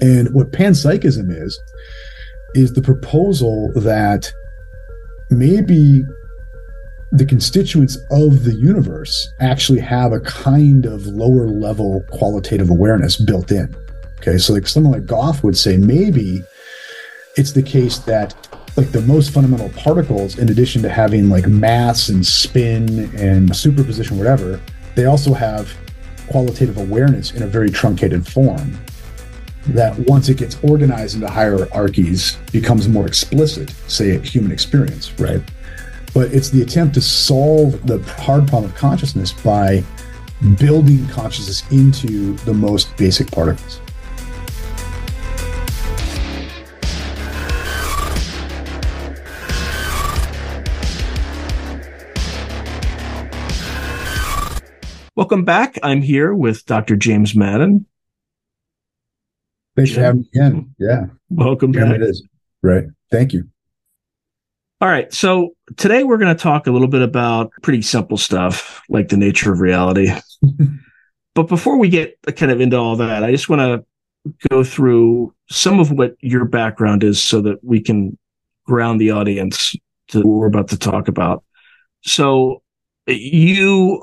And what panpsychism is, is the proposal that maybe the constituents of the universe actually have a kind of lower level qualitative awareness built in. Okay, so like someone like Goff would say, maybe it's the case that like the most fundamental particles, in addition to having like mass and spin and superposition, whatever, they also have qualitative awareness in a very truncated form that once it gets organized into hierarchies becomes more explicit say human experience right but it's the attempt to solve the hard problem of consciousness by building consciousness into the most basic particles Welcome back. I'm here with Dr. James Madden. Thanks for having me again. Yeah. Welcome yeah. It is. Right. Thank you. All right. So today we're going to talk a little bit about pretty simple stuff like the nature of reality. but before we get kind of into all that, I just want to go through some of what your background is so that we can ground the audience to what we're about to talk about. So you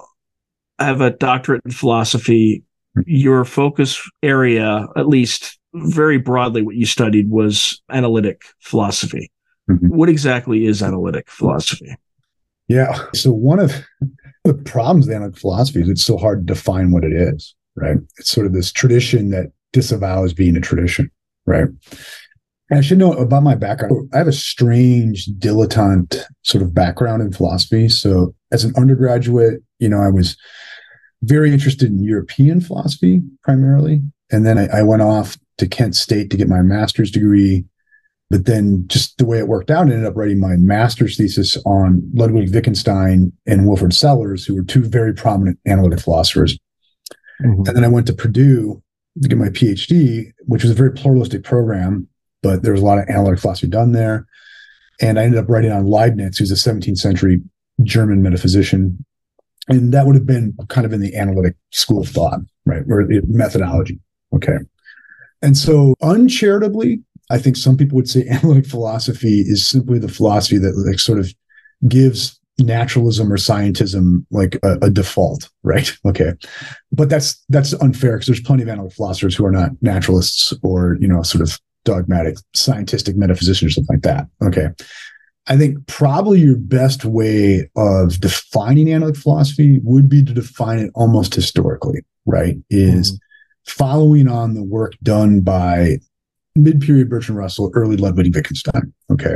have a doctorate in philosophy. Hmm. Your focus area, at least very broadly, what you studied was analytic philosophy. Mm-hmm. What exactly is analytic philosophy? Yeah. So one of the problems with analytic philosophy is it's so hard to define what it is, right? It's sort of this tradition that disavows being a tradition, right? And I should know about my background. I have a strange dilettante sort of background in philosophy. So as an undergraduate, you know, I was very interested in European philosophy primarily. And then I, I, went off to Kent State to get my master's degree. But then just the way it worked out, I ended up writing my master's thesis on Ludwig Wittgenstein and Wilfred Sellars, who were two very prominent analytic philosophers. Mm-hmm. And then I went to Purdue to get my PhD, which was a very pluralistic program, but there was a lot of analytic philosophy done there. And I ended up writing on Leibniz, who's a 17th century German metaphysician and that would have been kind of in the analytic school of thought, right? Or methodology. Okay. And so uncharitably, I think some people would say analytic philosophy is simply the philosophy that like sort of gives naturalism or scientism like a, a default, right? Okay. But that's that's unfair because there's plenty of analytic philosophers who are not naturalists or, you know, sort of dogmatic scientific metaphysicians or something like that. Okay. I think probably your best way of defining analytic philosophy would be to define it almost historically, right? Is mm. Following on the work done by mid period Bertrand Russell, early Ludwig Wittgenstein. Okay.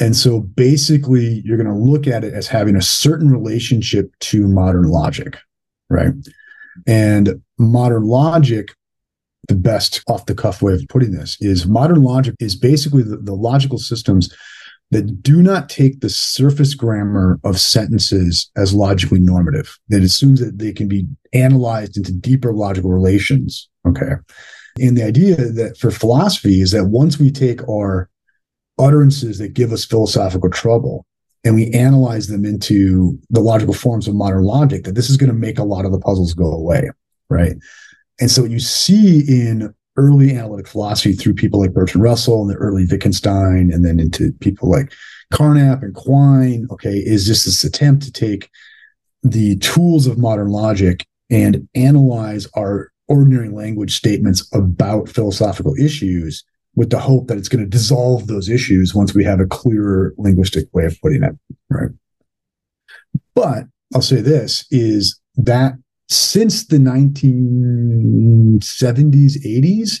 And so basically, you're going to look at it as having a certain relationship to modern logic, right? And modern logic, the best off the cuff way of putting this is modern logic is basically the, the logical systems that do not take the surface grammar of sentences as logically normative, that assumes that they can be analyzed into deeper logical relations. Okay. And the idea that for philosophy is that once we take our utterances that give us philosophical trouble and we analyze them into the logical forms of modern logic, that this is going to make a lot of the puzzles go away. Right. And so what you see in early analytic philosophy through people like Bertrand Russell and the early Wittgenstein, and then into people like Carnap and Quine, okay, is just this attempt to take the tools of modern logic and analyze our ordinary language statements about philosophical issues with the hope that it's going to dissolve those issues once we have a clearer linguistic way of putting it, right? But I'll say this is that since the 1970s, 80s,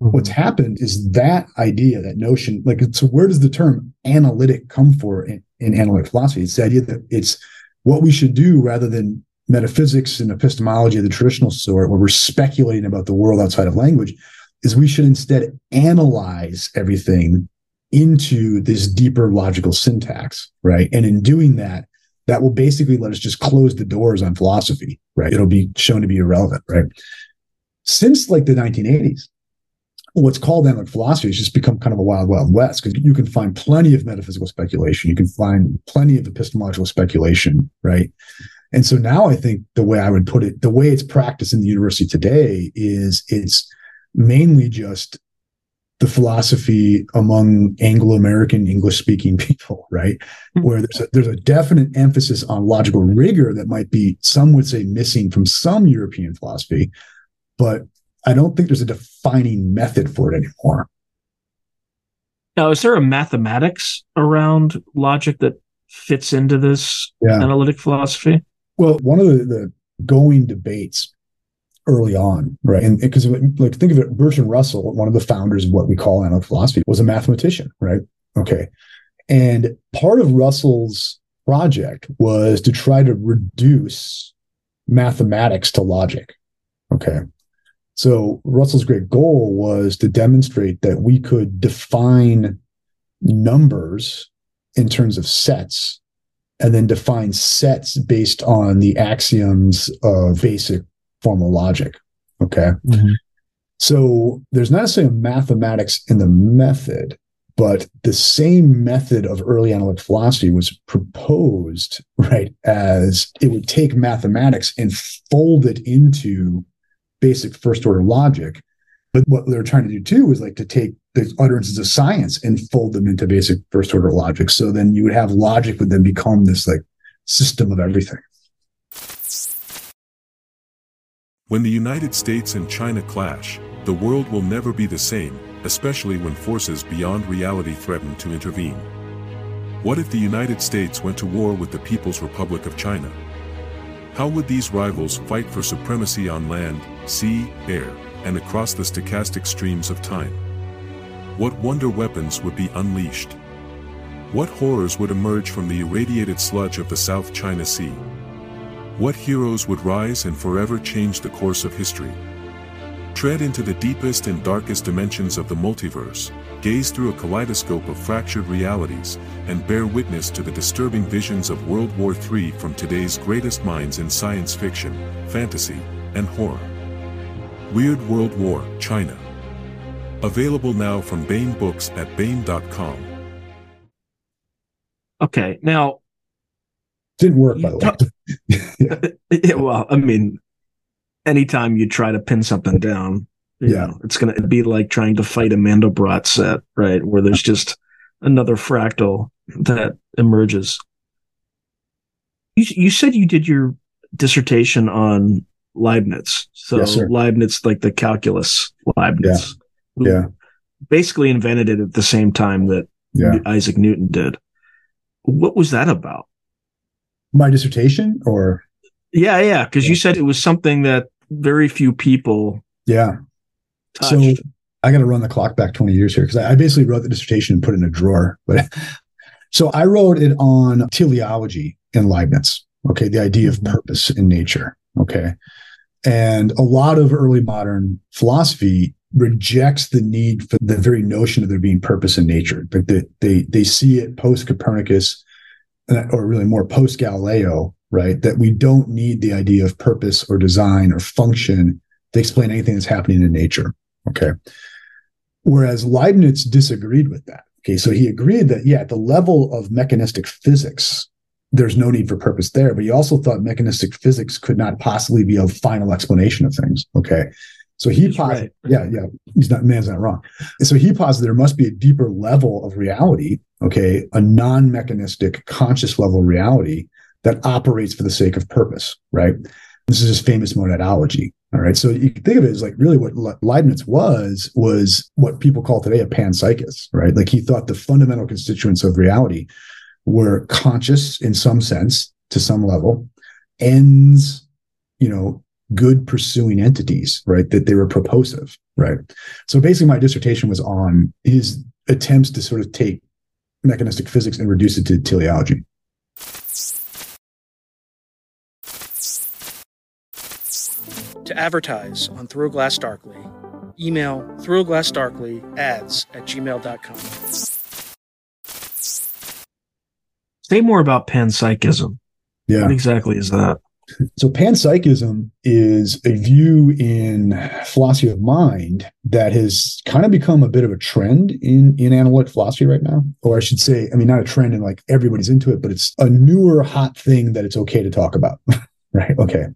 mm-hmm. what's happened is that idea, that notion, like, so where does the term analytic come for in, in analytic philosophy? It's the idea that it's what we should do rather than metaphysics and epistemology of the traditional sort, where we're speculating about the world outside of language, is we should instead analyze everything into this deeper logical syntax, right? And in doing that, that will basically let us just close the doors on philosophy, right? It'll be shown to be irrelevant, right? Since like the 1980s, what's called analytic philosophy has just become kind of a wild, wild west because you can find plenty of metaphysical speculation. You can find plenty of epistemological speculation, right? And so now I think the way I would put it, the way it's practiced in the university today is it's mainly just the philosophy among Anglo-American English-speaking people, right? Mm-hmm. Where there's a, there's a definite emphasis on logical rigor that might be some would say missing from some European philosophy, but I don't think there's a defining method for it anymore. Now, is there a mathematics around logic that fits into this yeah. analytic philosophy? Well, one of the, the going debates early on, right? And because like think of it, Bertrand Russell, one of the founders of what we call analytic philosophy, was a mathematician, right? Okay. And part of Russell's project was to try to reduce mathematics to logic. Okay. So Russell's great goal was to demonstrate that we could define numbers in terms of sets and then define sets based on the axioms of basic formal logic. Okay. Mm-hmm. So there's not necessarily mathematics in the method, but the same method of early analytic philosophy was proposed, right, as it would take mathematics and fold it into basic first order logic. But what they're trying to do too is like to take the utterances of science and fold them into basic first order logic. So then you would have logic would then become this like system of everything. When the United States and China clash, the world will never be the same, especially when forces beyond reality threaten to intervene. What if the United States went to war with the People's Republic of China? How would these rivals fight for supremacy on land, sea, air, and across the stochastic streams of time? What wonder weapons would be unleashed? What horrors would emerge from the irradiated sludge of the South China Sea? What heroes would rise and forever change the course of history? Tread into the deepest and darkest dimensions of the multiverse, gaze through a kaleidoscope of fractured realities, and bear witness to the disturbing visions of World War III from today's greatest minds in science fiction, fantasy, and horror. Weird World War, China. Available now from Baen Books at Baen.com. Okay, now didn't work, by the way. yeah. yeah, well, I mean, anytime you try to pin something down, yeah, know, it's going to be like trying to fight a Mandelbrot set, right? Where there's just another fractal that emerges. You, you said you did your dissertation on Leibniz. So yes, Leibniz, like the calculus Leibniz. Yeah. yeah. Basically invented it at the same time that yeah. Isaac Newton did. What was that about? My dissertation or yeah yeah because you said it was something that very few people yeah touched. so i got to run the clock back 20 years here because I, I, basically wrote the dissertation and put it in a drawer but so i wrote it on teleology in leibniz okay the idea of mm-hmm. purpose in nature okay and a lot of early modern philosophy rejects the need for the very notion of there being purpose in nature. Like they, they, they see it post Copernicus or really more post Galileo, right? That we don't need the idea of purpose or design or function to explain anything that's happening in nature. Okay. Whereas Leibniz disagreed with that. Okay. So he agreed that, yeah, at the level of mechanistic physics, there's no need for purpose there. But he also thought mechanistic physics could not possibly be a final explanation of things. Okay. So he posited, right. yeah, yeah, he's not, man's not wrong. And so he posited there must be a deeper level of reality, okay, a non mechanistic, conscious level reality that operates for the sake of purpose, right? This is his famous monadology. All right. So you can think of it as like really what Leibniz was, was what people call today a panpsychist, right? Like he thought the fundamental constituents of reality were conscious in some sense, to some level, ends, you know, good pursuing entities, right? That they were propulsive, right? So basically, my dissertation was on his attempts to sort of take mechanistic physics and reduce it to teleology. To advertise on Through Glass Darkly, email throughglassdarkly ads at gmail.com. Say more about panpsychism. Yeah. What exactly is that? So panpsychism is a view in philosophy of mind that has kind of become a bit of a trend in, in analytic philosophy right now. Or I should say, I mean, not a trend and like everybody's into it, but it's a newer hot thing that it's okay to talk about. right. Okay.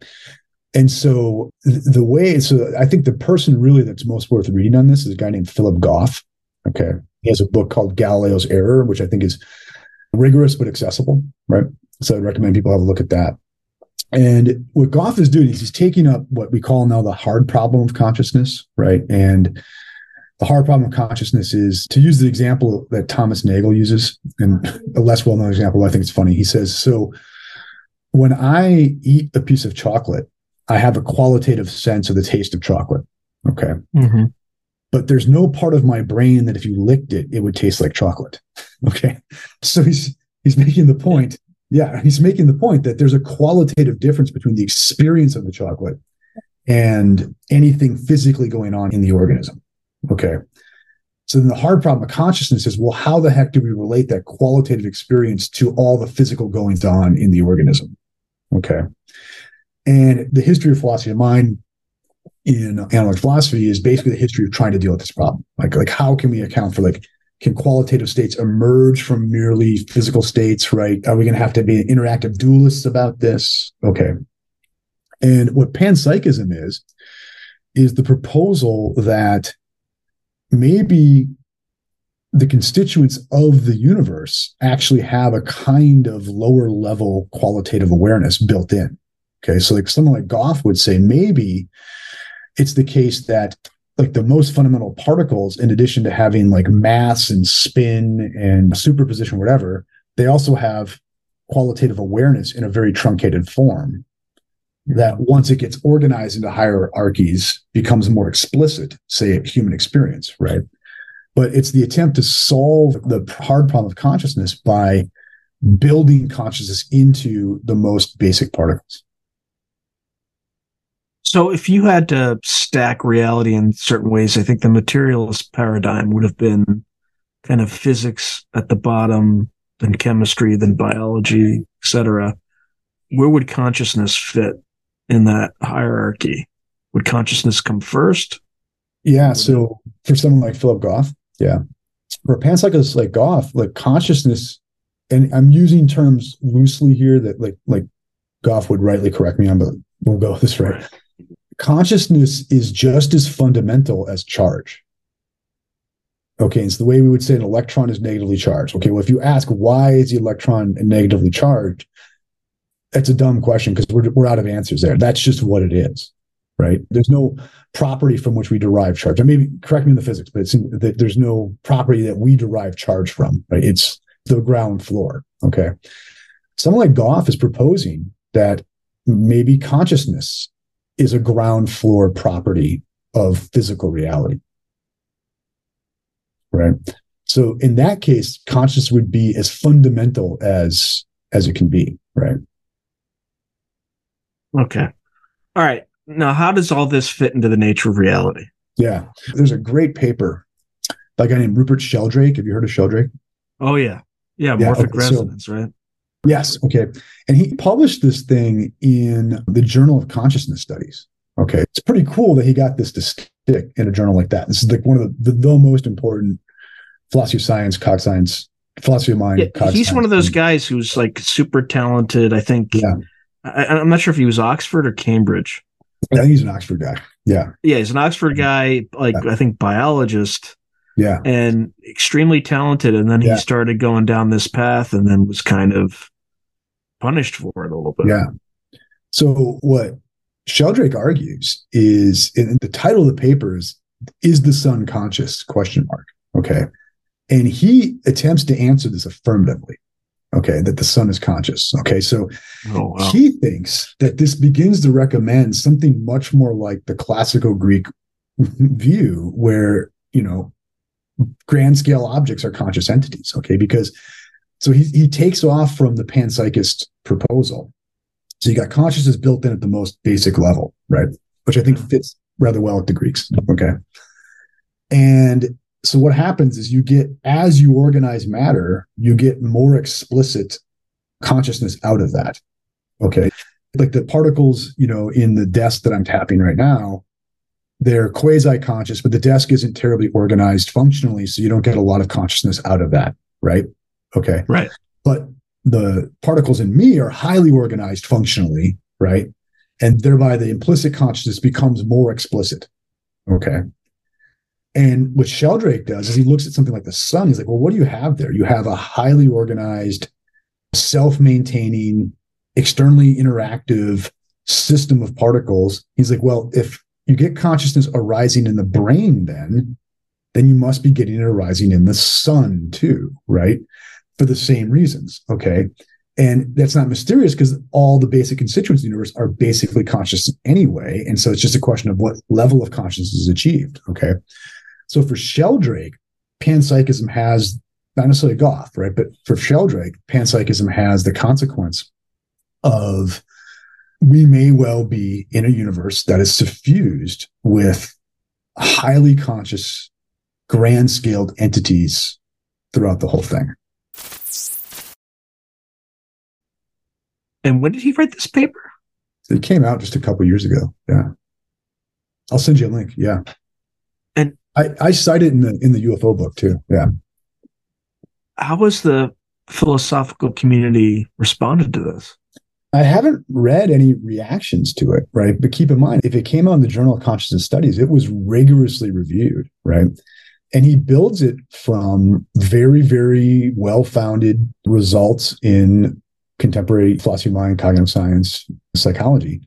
And so the way, so I think the person really that's most worth reading on this is a guy named Philip Goff. Okay. He has a book called Galileo's Error, which I think is rigorous but accessible, right? So I'd recommend people have a look at that. And what Goff is doing is he's taking up what we call now the hard problem of consciousness, right? And the hard problem of consciousness is to use the example that Thomas Nagel uses, and a less well known example, I think it's funny. He says, So when I eat a piece of chocolate, I have a qualitative sense of the taste of chocolate. Okay. Mm-hmm. But there's no part of my brain that if you licked it, it would taste like chocolate. Okay. So he's he's making the point. Yeah, he's making the point that there's a qualitative difference between the experience of the chocolate and anything physically going on in the organism. Okay. So then the hard problem of consciousness is well, how the heck do we relate that qualitative experience to all the physical goings on in the organism? Okay. And the history of philosophy of mind in analytic philosophy is basically the history of trying to deal with this problem. Like, like how can we account for like can qualitative states emerge from merely physical states, right? Are we going to have to be interactive dualists about this? Okay. And what panpsychism is, is the proposal that maybe the constituents of the universe actually have a kind of lower level qualitative awareness built in. Okay. So, like someone like Goff would say, maybe it's the case that like the most fundamental particles, in addition to having like mass and spin and superposition, whatever, they also have qualitative awareness in a very truncated form that once it gets organized into hierarchies becomes more explicit, say human experience, right? But it's the attempt to solve the hard problem of consciousness by building consciousness into the most basic particles. So, if you had to stack reality in certain ways, I think the materialist paradigm would have been kind of physics at the bottom, then chemistry, then biology, etc. Where would consciousness fit in that hierarchy? Would consciousness come first? Yeah. So, for someone like Philip Goff, yeah. For a panpsychist like Goff, like consciousness, and I'm using terms loosely here that like like Goff would rightly correct me on, but we'll go this right consciousness is just as fundamental as charge. Okay, it's the way we would say an electron is negatively charged. Okay, well, if you ask why is the electron negatively charged, that's a dumb question because we're, we're out of answers there. That's just what it is, right? There's no property from which we derive charge. I mean, correct me in the physics, but it's that there's no property that we derive charge from, right? It's the ground floor. Okay. Someone like Goff is proposing that maybe consciousness is a ground floor property of physical reality. Right. So in that case, consciousness would be as fundamental as as it can be, right? Okay. All right. Now, how does all this fit into the nature of reality? Yeah. There's a great paper by a guy named Rupert Sheldrake. Have you heard of Sheldrake? Oh yeah. Yeah, yeah morphic okay, resonance, so, right? Yes. Okay. And he published this thing in the Journal of Consciousness Studies. Okay. It's pretty cool that he got this to stick in a journal like that. This is like one of the, the, the most important philosophy of science, cog science, philosophy of mind. Yeah, he's one of those guys who's like super talented. I think. Yeah. I, am not sure if he was Oxford or Cambridge. I think he's an Oxford guy. Yeah. Yeah, he's an Oxford guy, like yeah. I think biologist. Yeah. And extremely talented. And then he started going down this path and then was kind of punished for it a little bit. Yeah. So what Sheldrake argues is in the title of the paper is is the sun conscious question mark okay and he attempts to answer this affirmatively okay that the sun is conscious okay so oh, wow. he thinks that this begins to recommend something much more like the classical greek view where you know grand scale objects are conscious entities okay because so he, he takes off from the panpsychist proposal so you got consciousness built in at the most basic level, right? Which I think mm-hmm. fits rather well with the Greeks. Okay. And so what happens is you get, as you organize matter, you get more explicit consciousness out of that. Okay. Like the particles, you know, in the desk that I'm tapping right now, they're quasi conscious, but the desk isn't terribly organized functionally. So you don't get a lot of consciousness out of that. Right. Okay. Right. But the particles in me are highly organized functionally, right? And thereby the implicit consciousness becomes more explicit. Okay. And what Sheldrake does is he looks at something like the sun. He's like, well, what do you have there? You have a highly organized, self maintaining, externally interactive system of particles. He's like, well, if you get consciousness arising in the brain, then, then you must be getting it arising in the sun too, right? For the same reasons. Okay. And that's not mysterious because all the basic constituents of the universe are basically conscious anyway. And so it's just a question of what level of consciousness is achieved. Okay. So for Sheldrake, panpsychism has not necessarily Goff, right? But for Sheldrake, panpsychism has the consequence of we may well be in a universe that is suffused with highly conscious, grand scaled entities throughout the whole thing. And when did he write this paper? It came out just a couple years ago. Yeah. I'll send you a link. Yeah. And I, I cite it in the in the UFO book too. Yeah. How was the philosophical community responded to this? I haven't read any reactions to it, right? But keep in mind, if it came out in the Journal of Consciousness Studies, it was rigorously reviewed, right? And he builds it from very, very well founded results in contemporary philosophy of mind, cognitive science, psychology,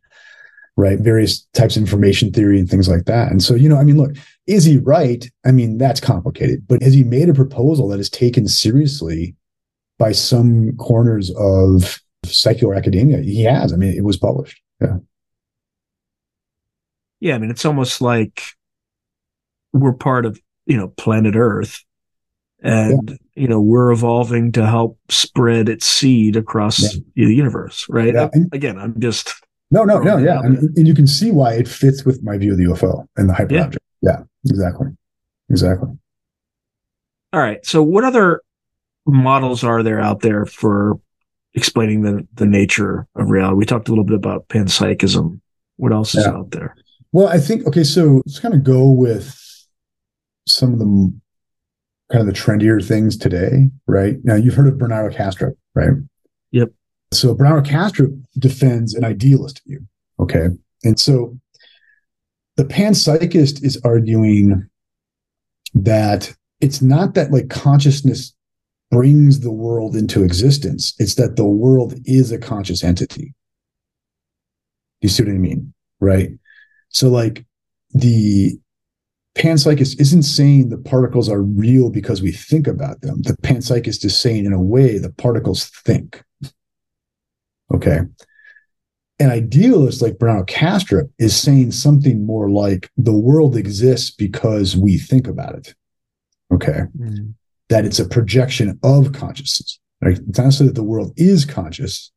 right? Various types of information theory and things like that. And so, you know, I mean, look, is he right? I mean, that's complicated, but has he made a proposal that is taken seriously by some corners of secular academia? He has. I mean, it was published. Yeah. Yeah. I mean, it's almost like we're part of, you know, planet Earth. And yeah. you know we're evolving to help spread its seed across yeah. the universe right? Yeah. again i'm just no no no yeah. and, and, you can see why it fits with my view of the ufo and the hyper object yeah exactly. Exactly. All right so what other models are there out there for explaining the the nature of reality? We talked a little bit about panpsychism. What else is out there? Well i think okay so let's kind of go with some of the kind of the trendier things today, right? Now you've heard of Bernardo Kastrup, right? Yep. So Bernardo Kastrup defends an idealist view. Okay. And so the panpsychist is arguing that it's not that like consciousness brings the world into existence, it's that the world is a conscious entity. You see what I mean? Right. So like the panpsychist isn't saying the particles are real because we think about them. The panpsychist is saying, in a way, the particles think. Okay. An idealist like Bernardo Kastrup is saying something more like the world exists because we think about it. Okay. Mm. That it's a projection of consciousness. Right? It's not so that the world is conscious.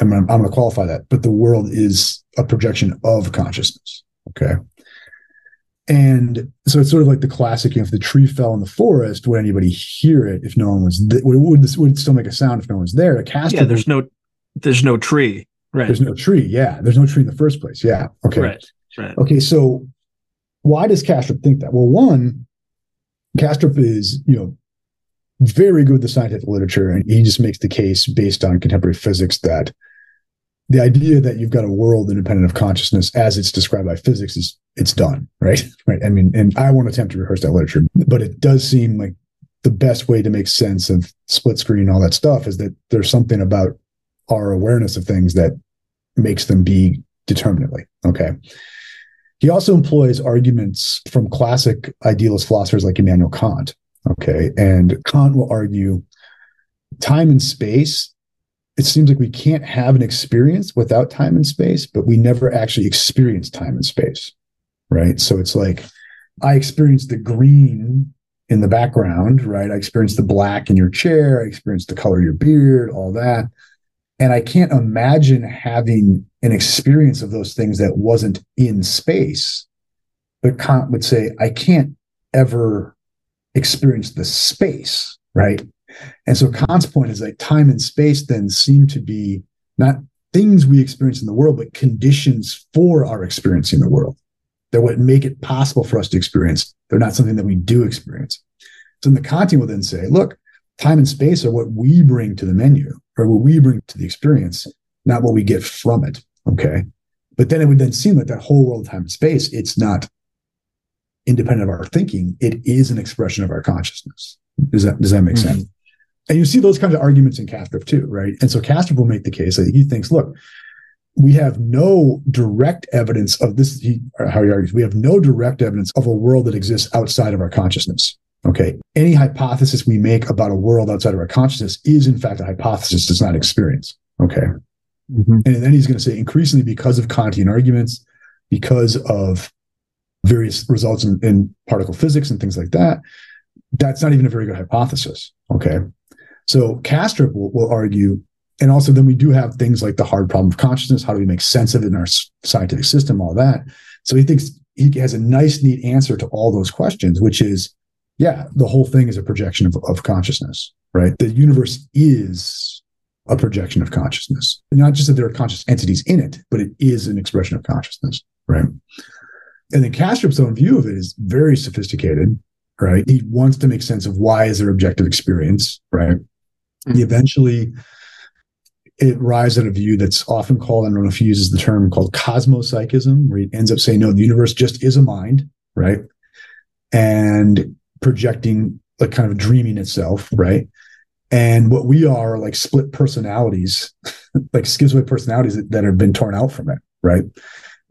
I'm, I'm going to qualify that, but the world is a projection of consciousness. Okay. And so it's sort of like the classic, you know, if the tree fell in the forest, would anybody hear it if no one was, th- would, would, would it still make a sound if no one's there? A cast. Yeah, there's no, there's no tree. Right. There's no tree. Yeah. There's no tree in the first place. Yeah. Okay. Right. Right. Okay. So why does Kastrup think that? Well, one, Kastrup is, you know, very good with the scientific literature, and he just makes the case based on contemporary physics that the idea that you've got a world independent of consciousness as it's described by physics is it's done right? Right. I mean and i won't attempt to rehearse that literature but it does seem like the best way to make sense of split screen and all that stuff is that there's something about our awareness of things that makes them be determinately okay? He also employs arguments from classic idealist philosophers like immanuel kant okay? And kant will argue time and space it seems like we can't have an experience without time and space, but we never actually experience time and space. Right. So it's like I experienced the green in the background, right? I experienced the black in your chair. I experienced the color of your beard, all that. And I can't imagine having an experience of those things that wasn't in space. But Kant would say, I can't ever experience the space, right? And so Kant's point is that time and space then seem to be not things we experience in the world, but conditions for our experiencing the world They're what make it possible for us to experience. They're not something that we do experience. So the Kantian will then say, look, time and space are what we bring to the menu or what we bring to the experience, not what we get from it. Okay. But then it would then seem like that whole world of time and space, it's not independent of our thinking. It is an expression of our consciousness. Does that does that make mm-hmm. sense? And you see those kinds of arguments in Kastrup too, right? And so Kastrup will make the case that he thinks, look, we have no direct evidence of this. He, how he argues, we have no direct evidence of a world that exists outside of our consciousness. Okay. Any hypothesis we make about a world outside of our consciousness is, in fact, a hypothesis, does not experience. Okay. Mm-hmm. And then he's going to say increasingly because of Kantian arguments, because of various results in, in particle physics and things like that, that's not even a very good hypothesis. Okay. So Kastrup will, will argue and also then we do have things like the hard problem of consciousness how do we make sense of it in our scientific system all that. So he thinks he has a nice neat answer to all those questions which is yeah the whole thing is a projection of, of consciousness right? The universe is a projection of consciousness. Not just that there are conscious entities in it but it is an expression of consciousness right? And then Kastrup's own view of it is very sophisticated right? He wants to make sense of why is there objective experience right mm-hmm. he eventually it arrives at a view that's often called, I don't know if he uses the term called cosmopsychism, where he ends up saying, no, the universe just is a mind, right? And projecting like kind of dreaming itself, right? And what we are, are like split personalities, like schizoid personalities that, that have been torn out from it, right?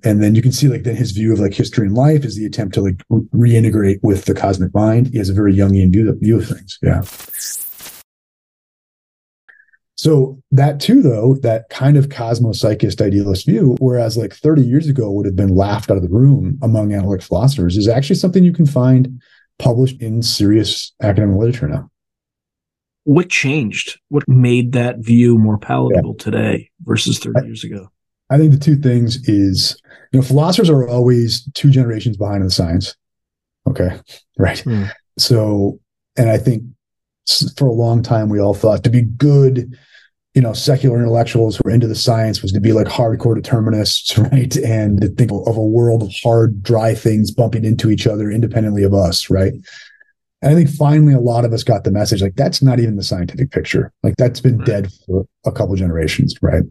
And then you can see like then his view of like history and life is the attempt to like reintegrate with the cosmic mind. He has a very Jungian view, view of things. Yeah. So that too, though, that kind of cosmopsychist idealist view, whereas like 30 years ago would have been laughed out of the room among analytic philosophers, is actually something you can find published in serious academic literature now. What changed? What made that view more palatable yeah. today versus 30 I, years ago? I think the two things is, you know, philosophers are always two generations behind in the science. Okay. Right. Hmm. So, and I think for a long time we all thought to be good you know secular intellectuals who were into the science was to be like hardcore determinists right? And to think of a world of hard dry things bumping into each other independently of us right? And i think finally a lot of us got the message like that's not even the scientific picture. Like that's been right. dead for a couple generations right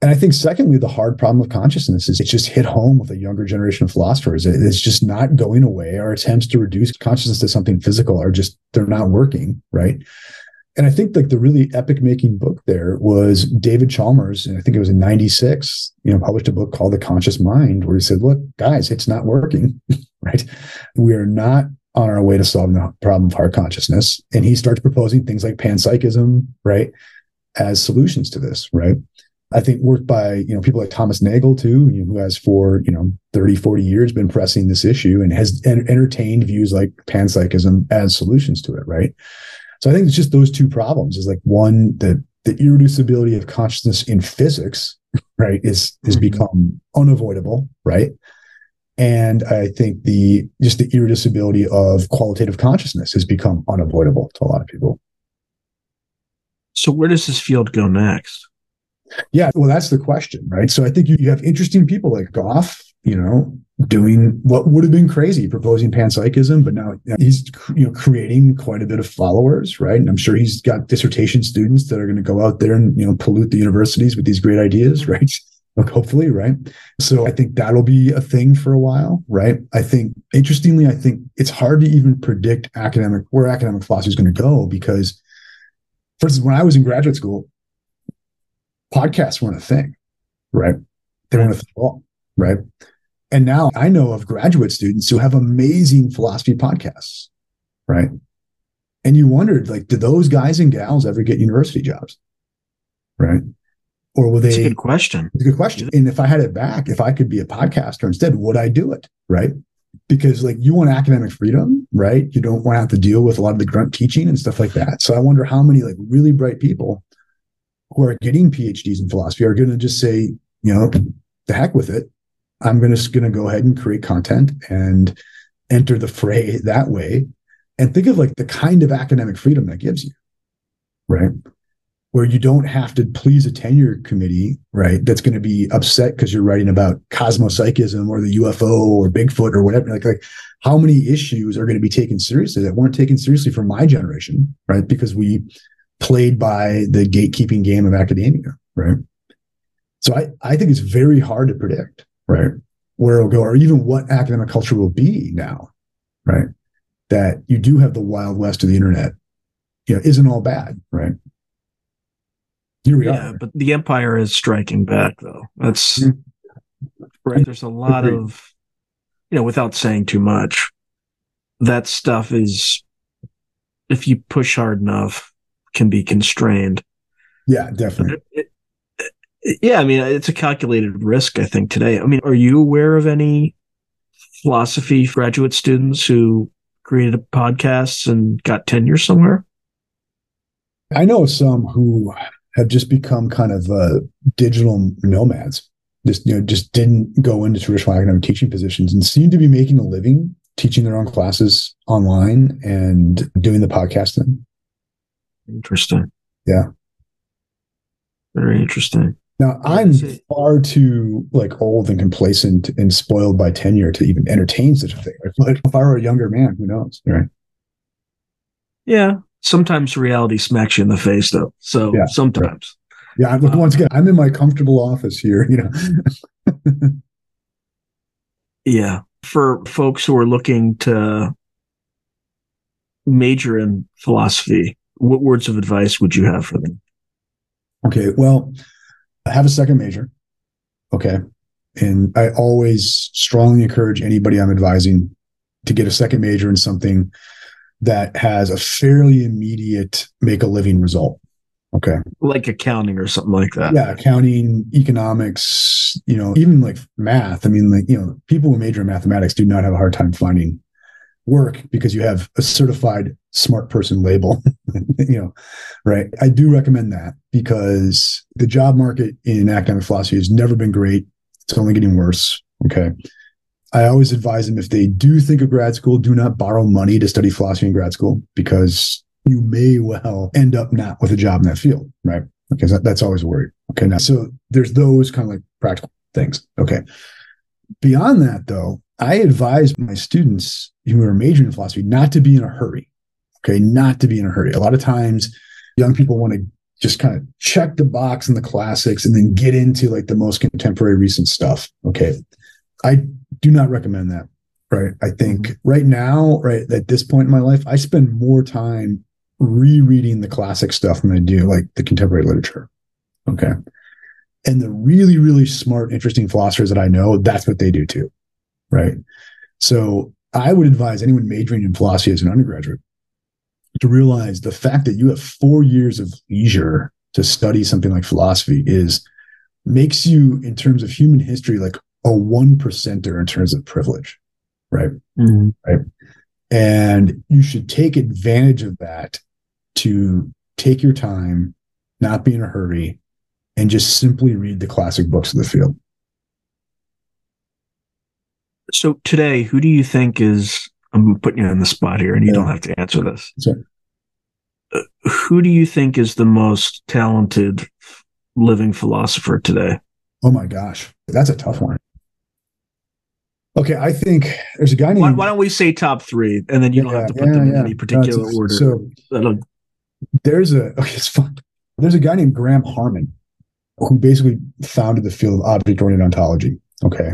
and I think, secondly, the hard problem of consciousness is it's just hit home with a younger generation of philosophers. It's just not going away. Our attempts to reduce consciousness to something physical are just, they're not working. Right. And I think like the really epic making book there was David Chalmers, and I think it was in 96, you know, published a book called The Conscious Mind, where he said, look, guys, it's not working. right. We are not on our way to solving the problem of hard consciousness. And he starts proposing things like panpsychism, right, as solutions to this, right? I think work by, you know, people like Thomas Nagel too, you know, who has for, you know, 30, 40 years been pressing this issue and has en- entertained views like panpsychism as solutions to it, right? So I think it's just those two problems is like one, the the irreducibility of consciousness in physics, right, is has mm-hmm. become unavoidable, right? And I think the just the irreducibility of qualitative consciousness has become unavoidable to a lot of people. So where does this field go next? Yeah, well, that's the question, right? So I think you, you have interesting people like Goff, you know, doing what would have been crazy, proposing panpsychism, but now he's you know creating quite a bit of followers, right? And I'm sure he's got dissertation students that are going to go out there and you know pollute the universities with these great ideas, mm-hmm. right? hopefully, right? So I think that'll be a thing for a while, right? I think interestingly, I think it's hard to even predict academic where academic philosophy is going to go because, for instance, when I was in graduate school, podcasts weren't a thing, right? They weren't a thing at all, right? And now I know of graduate students who have amazing philosophy podcasts, right? And you wondered, like, did those guys and gals ever get university jobs? Right. Or will they? It's a good question. It's a good question. And if I had it back, if I could be a podcaster instead, would I do it? Right. Because, like, you want academic freedom, right? You don't want to have to deal with a lot of the grunt teaching and stuff like that. So I wonder how many, like, really bright people who are getting PhDs in philosophy are going to just say, you know, the heck with it. I'm going to going to go ahead and create content and enter the fray that way. And think of like the kind of academic freedom that gives you, right? Where you don't have to please a tenure committee, right? That's going to be upset because you're writing about cosmopsychism or the UFO or Bigfoot or whatever. Like, like how many issues are going to be taken seriously that weren't taken seriously for my generation, right? Because we played by the gatekeeping game of academia, right? So I, I think it's very hard to predict, right? Where it'll go, or even what academic culture will be now, right? That you do have the wild west of the internet, you know, isn't all bad, right? Here we yeah, are. but the empire is striking back, though. That's mm-hmm. right. There's a lot Agreed. of, you know, without saying too much, that stuff is, if you push hard enough, can be constrained. Yeah, definitely. It, it, yeah, I mean, it's a calculated risk, I think, today. I mean, are you aware of any philosophy graduate students who created podcasts and got tenure somewhere? I know some who have just become kind of uh, digital nomads. Just you know, just didn't go into traditional academic teaching positions and seem to be making a living teaching their own classes online and doing the podcasting. Interesting. Yeah. Very interesting. Now I'm far too like old and complacent and spoiled by tenure to even entertain such a thing. But if I were a younger man, who knows, right? Yeah, sometimes reality smacks you in the face, though. So yeah, sometimes. Right. Yeah, look, once again, I'm in my comfortable office here. You know. yeah, for folks who are looking to major in philosophy, what words of advice would you have for them? Okay, well, I have a second major. Okay. And I always strongly encourage anybody I'm advising to get a second major in something that has a fairly immediate make a living result. Okay. Like accounting or something like that. Yeah. Accounting, economics, you know, even like math. I mean, like, you know, people who major in mathematics do not have a hard time finding work because you have a certified smart person label, you know, right? I do recommend that because the job market in academic philosophy has never been great. It's only getting worse. Okay. I always advise them if they do think of grad school, do not borrow money to study philosophy in grad school because you may well end up not with a job in that field, right? Because that, that's always a worry. Okay. Now, so there's those kind of like practical things. Okay. Beyond that, though, I advise my students who are majoring in philosophy not to be in a hurry. Okay. Not to be in a hurry. A lot of times young people want to just kind of check the box in the classics and then get into like the most contemporary recent stuff. Okay. I do not recommend that. Right. I think mm-hmm. right now, right at this point in my life, I spend more time rereading the classic stuff than I do like the contemporary literature. Okay. And the really, really smart, interesting philosophers that I know, that's what they do too. Right. So I would advise anyone majoring in philosophy as an undergraduate to realize the fact that you have four years of leisure to study something like philosophy is makes you, in terms of human history, like a one percenter in terms of privilege, right? Mm-hmm. Right. And you should take advantage of that to take your time, not be in a hurry, and just simply read the classic books of the field. So today, who do you think is? I'm putting you on the spot here, and you yeah. don't have to answer this. Sorry. Who do you think is the most talented living philosopher today? Oh my gosh, that's a tough one. Okay, I think there's a guy named. Why, why don't we say top three, and then you yeah, don't have to put yeah, them in any particular no, order. So there's a okay, it's fun. There's a guy named Graham Harman who basically founded the field of object-oriented ontology. Okay,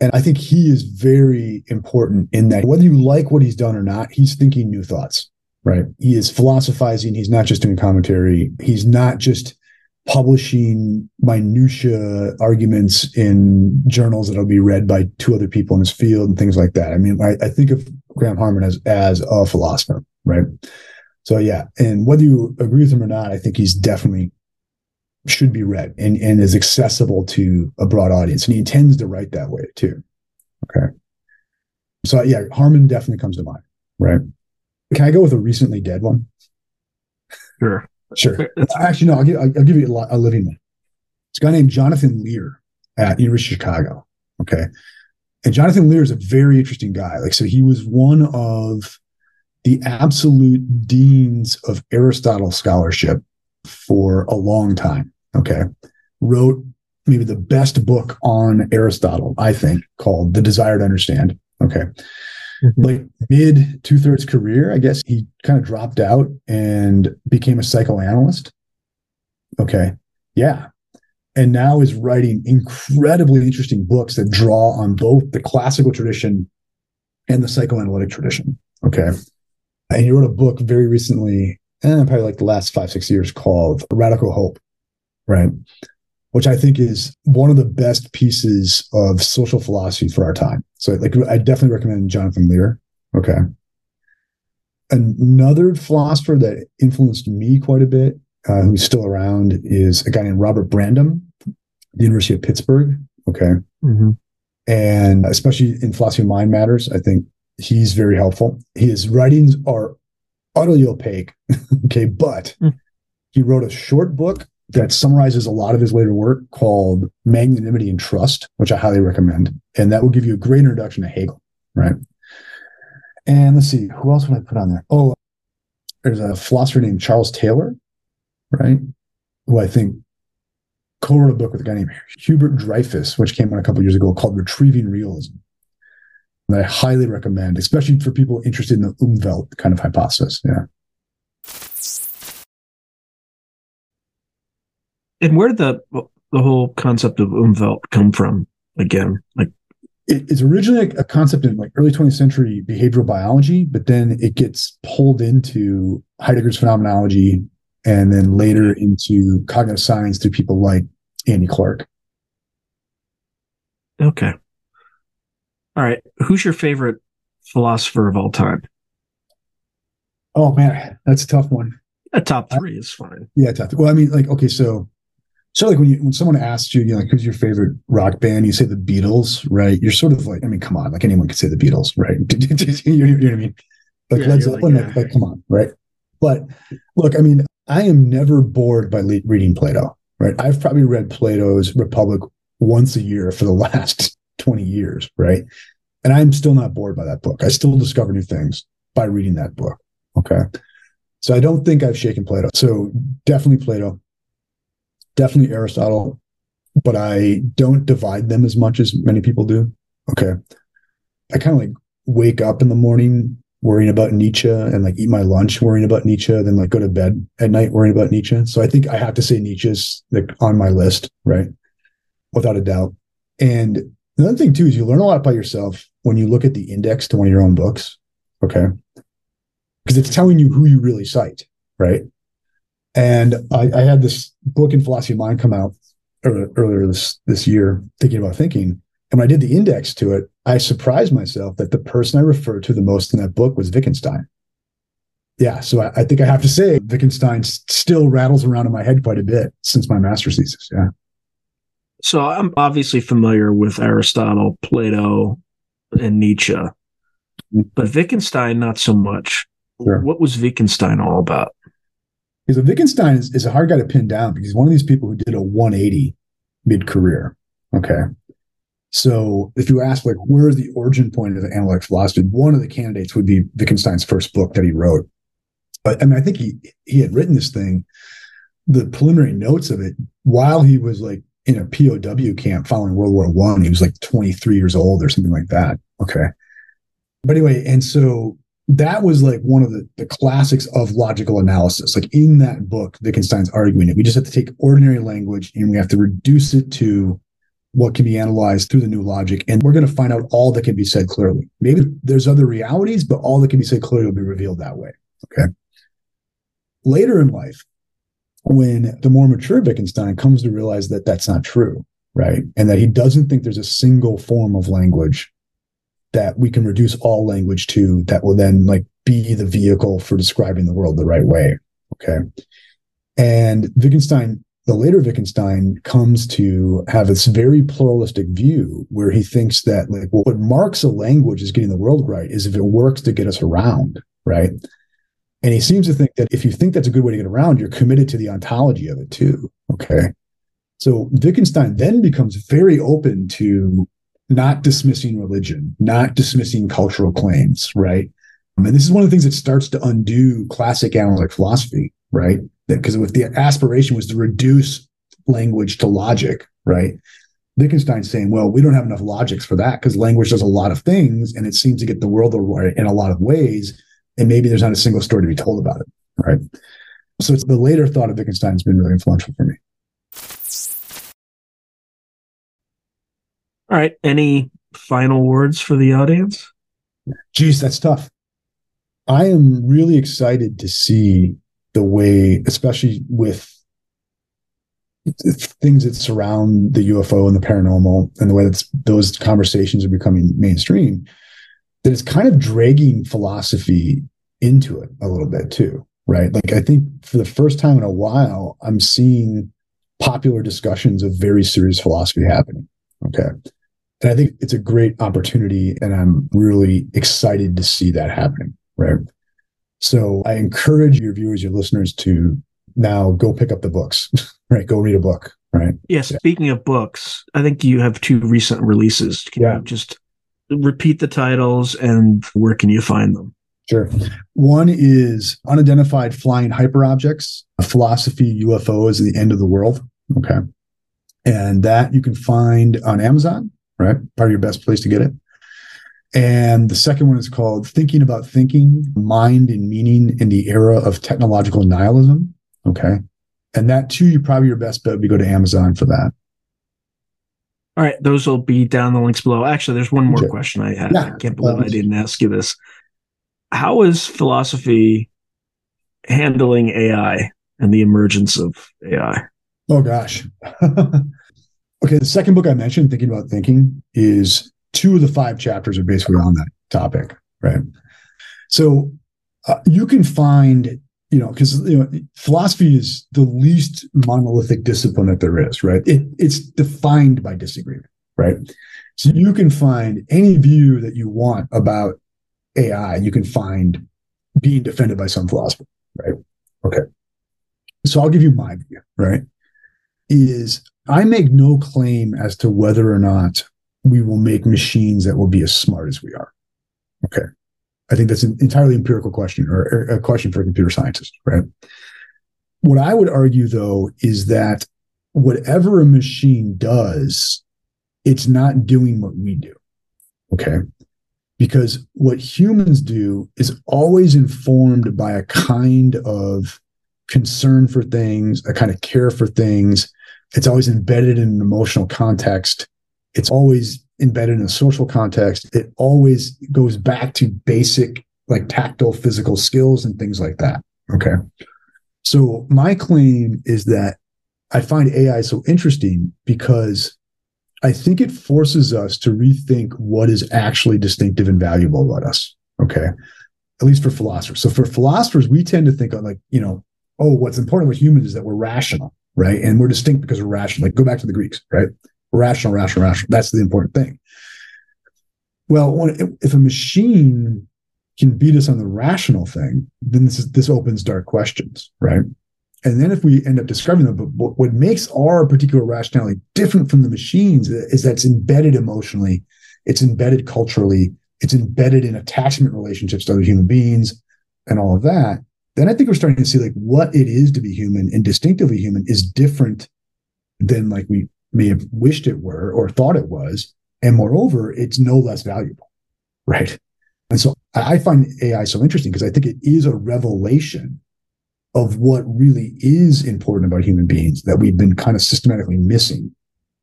and I think he is very important in that whether you like what he's done or not, he's thinking new thoughts. Right? He is philosophizing. He's not just doing commentary. He's not just publishing minutia arguments in journals that'll be read by two other people in his field and things like that. I mean, I, I think of Graham Harman as as a philosopher, right? So yeah, and whether you agree with him or not, I think he's definitely should be read and, and is accessible to a broad audience. And he intends to write that way too. Okay. So yeah, Harman definitely comes to mind, right? Can I go with a recently dead one? Sure. Sure. Actually, no. I'll give, I'll give you a, a living one. It's a guy named Jonathan Lear at University of Chicago. Okay, and Jonathan Lear is a very interesting guy. Like, so he was one of the absolute deans of Aristotle scholarship for a long time. Okay, wrote maybe the best book on Aristotle, I think, called The Desire to Understand. Okay. Like mid two thirds career, I guess he kind of dropped out and became a psychoanalyst. Okay. Yeah. and now is writing incredibly interesting books that draw on both the classical tradition and the psychoanalytic tradition. Okay. And he wrote a book very recently, and eh, probably like the last five, six years called Radical Hope, right? Which I think is one of the best pieces of social philosophy for our time. So, like, I definitely recommend Jonathan Lear. Okay. Another philosopher that influenced me quite a bit, uh, who's still around, is a guy named Robert Brandom, the University of Pittsburgh. Okay. Mm-hmm. And especially in philosophy of mind matters, I think he's very helpful. His writings are utterly opaque. okay. But mm. he wrote a short book that summarizes a lot of his later work called Magnanimity and Trust, which I highly recommend. And that will give you a great introduction to Hegel. Right. And let's see, who else would I put on there? Oh, there's a philosopher named Charles Taylor, right? Who I think co-wrote a book with a guy named Hubert Dreyfus, which came out a couple years ago called Retrieving Realism. That I highly recommend, especially for people interested in the Umwelt kind of hypothesis. Yeah. And where did the the whole concept of Umwelt come from again? Like it's originally a concept in like early 20th century behavioral biology, but then it gets pulled into Heidegger's phenomenology and then later mm-hmm. into cognitive science through people like Andy Clark. Okay. All right. Who's your favorite philosopher of all time? Oh man, that's a tough one. A top three is fine. Yeah, tough. Well, I mean, like, okay, so so like when you when someone asks you, you know, like who's your favorite rock band, you say the Beatles, right? You're sort of like, I mean, come on, like anyone could say the Beatles, right? you, know what I mean? Like yeah, Led Zeppelin, like, like, like, come on, right? But look, I mean, I am never bored by le- reading Plato, right? I've probably read Plato's Republic once a year for the last 20 years, right? And I'm still not bored by that book. I still discover new things by reading that book. Okay. So I don't think I've shaken Plato. So definitely Plato, definitely Aristotle, but I don't divide them as much as many people do. Okay. I kind of like wake up in the morning worrying about Nietzsche and like eat my lunch worrying about Nietzsche, then like go to bed at night worrying about Nietzsche. So I think I have to say Nietzsche's like on my list, right? Without a doubt. And the other thing too is you learn a lot about yourself when you look at the index to one of your own books. Okay. Because it's telling you who you really cite, right? And I, I had this book in philosophy of mind come out earlier this this year, thinking about thinking. And when I did the index to it, I surprised myself that the person I referred to the most in that book was Wittgenstein. Yeah, so I, I think I have to say Wittgenstein still rattles around in my head quite a bit since my master's thesis. Yeah. So I'm obviously familiar with Aristotle, Plato, and Nietzsche, mm-hmm. but Wittgenstein not so much. Sure. What was Wittgenstein all about? Because Wittgenstein is, is a hard guy to pin down because he's one of these people who did a 180 mid career. Okay. So if you ask like where's the origin point of the analytic philosophy, one of the candidates would be Wittgenstein's first book that he wrote. But I mean, I think he he had written this thing, the preliminary notes of it while he was like in a POW camp following World War One. He was like 23 years old or something like that. Okay. But anyway, and so that was like one of the, the classics of logical analysis. Like in that book, Wittgenstein's arguing it. We just have to take ordinary language and we have to reduce it to what can be analyzed through the new logic. And we're going to find out all that can be said clearly. Maybe there's other realities, but all that can be said clearly will be revealed that way. Okay. Later in life, when the more mature Wittgenstein comes to realize that that's not true, right? And that he doesn't think there's a single form of language that we can reduce all language to that will then like be the vehicle for describing the world the right way. Okay. And Wittgenstein the later Wittgenstein comes to have this very pluralistic view where he thinks that like what marks a language as getting the world right is if it works to get us around, right? And he seems to think that if you think that's a good way to get around, you're committed to the ontology of it too. Okay. So Wittgenstein then becomes very open to not dismissing religion, not dismissing cultural claims, right? And this is one of the things that starts to undo classic analytic philosophy, right? because if the aspiration was to reduce language to logic, right? Wittgenstein's saying, well, we don't have enough logics for that because language does a lot of things and it seems to get the world in a lot of ways. And maybe there's not a single story to be told about it. Right. So it's the later thought of Wittgenstein has been really influential for me. All right. Any final words for the audience? Geez, that's tough. I am really excited to see the way, especially with things that surround the UFO and the paranormal and the way that those conversations are becoming mainstream, that it's kind of dragging philosophy into it a little bit too, right? Like I think for the first time in a while, I'm seeing popular discussions of very serious philosophy happening. Okay. And I think it's a great opportunity and I'm really excited to see that happening. Right. So I encourage your viewers, your listeners to now go pick up the books, right? Go read a book, right? Yeah. Speaking of books, I think you have two recent releases. Can yeah. you just repeat the titles and where can you find them? Sure. One is Unidentified Flying Hyperobjects, a philosophy UFOs at the end of the world. Okay. And that you can find on Amazon, right? Probably your best place to get it. And the second one is called Thinking About Thinking Mind and Meaning in the Era of Technological Nihilism. Okay. And that too, you probably your best bet would be go to Amazon for that. All right. Those will be down the links below. Actually, there's one more okay. question I had. Yeah. I can't believe um, I didn't ask you this. How is philosophy handling AI and the emergence of AI? Oh, gosh. okay. The second book I mentioned, Thinking About Thinking, is two of the five chapters are basically on that topic, right? So uh, you can find, you know, because you know, philosophy is the least monolithic discipline that there is, right? It, it's defined by disagreement, right? So you can find any view that you want about AI, you can find being defended by some philosopher, right? Okay. So I'll give you my view, right? Is I make no claim as to whether or not we will make machines that will be as smart as we are. Okay. I think that's an entirely empirical question or a question for a computer scientist, right? What I would argue though is that whatever a machine does, it's not doing what we do. Okay. Because what humans do is always informed by a kind of concern for things, a kind of care for things. It's always embedded in an emotional context. It's always embedded in a social context. It always goes back to basic, like tactile physical skills and things like that. Okay. So my claim is that I find AI so interesting because I think it forces us to rethink what is actually distinctive and valuable about us. Okay. At least for philosophers. So for philosophers, we tend to think of like, you know, oh, what's important with humans is that we're rational, right? And we're distinct because we're rational. Like go back to the Greeks, right? rational, rational, rational. That's the important thing. Well, if a machine can beat us on the rational thing, then this is, this opens dark questions, right? And then if we end up discovering them, but what makes our particular rationality different from the machines is that it's embedded emotionally, it's embedded culturally, it's embedded in attachment relationships to other human beings, and all of that. Then I think we're starting to see like what it is to be human and distinctively human is different than like we may have wished it were or thought it was. And moreover, it's no less valuable. Right. And so I find AI so interesting because I think it is a revelation of what really is important about human beings that we've been kind of systematically missing,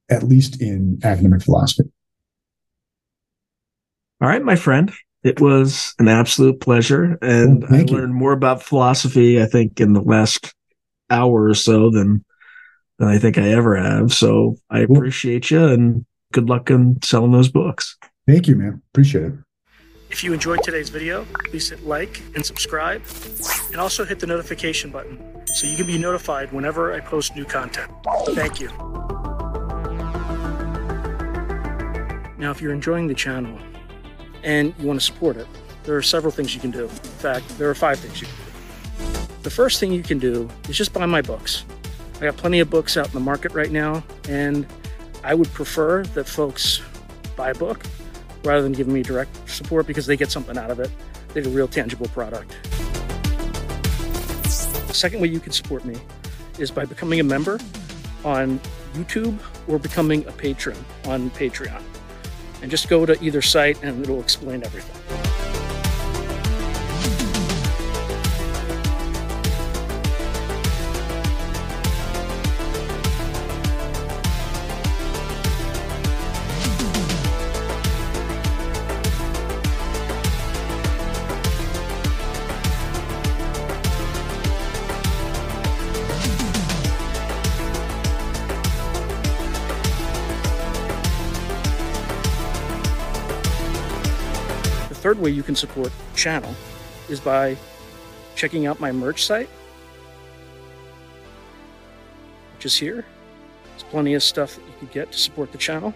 at least in academic philosophy. All right, my friend. It was an absolute pleasure. And well, I learned you. more about philosophy, I think, in the last hour or so than than I think I ever have. So I appreciate you and good luck in selling those books. Thank you, man. Appreciate it. If you enjoyed today's video, please hit like and subscribe, and also hit the notification button so you can be notified whenever I post new content. Thank you. Now, if you're enjoying the channel and you want to support it, there are several things you can do. In fact, there are five things you can do. The first thing you can do is just buy my books. I got plenty of books out in the market right now, and I would prefer that folks buy a book rather than giving me direct support because they get something out of it. They get a real tangible product. The second way you can support me is by becoming a member on YouTube or becoming a patron on Patreon. And just go to either site and it'll explain everything. Way you can support the channel is by checking out my merch site, which is here. There's plenty of stuff that you can get to support the channel.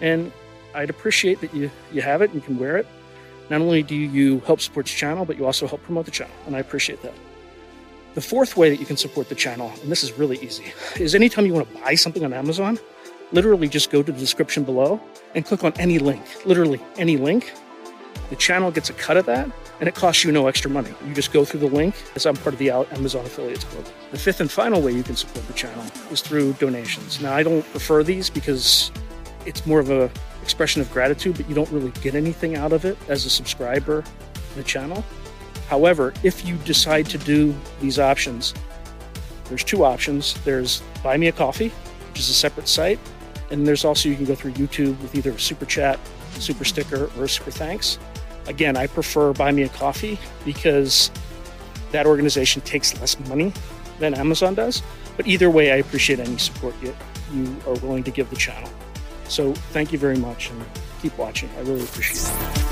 And I'd appreciate that you, you have it and you can wear it. Not only do you help support the channel, but you also help promote the channel, and I appreciate that. The fourth way that you can support the channel, and this is really easy, is anytime you want to buy something on Amazon, literally just go to the description below and click on any link, literally any link. The channel gets a cut of that and it costs you no extra money. You just go through the link as I'm part of the Amazon Affiliates Club. The fifth and final way you can support the channel is through donations. Now, I don't prefer these because it's more of a expression of gratitude, but you don't really get anything out of it as a subscriber to the channel. However, if you decide to do these options, there's two options. There's Buy Me a Coffee, which is a separate site, and there's also you can go through YouTube with either a super chat, super sticker, or super thanks. Again, I prefer Buy Me a Coffee because that organization takes less money than Amazon does. But either way, I appreciate any support you, you are willing to give the channel. So thank you very much and keep watching. I really appreciate it.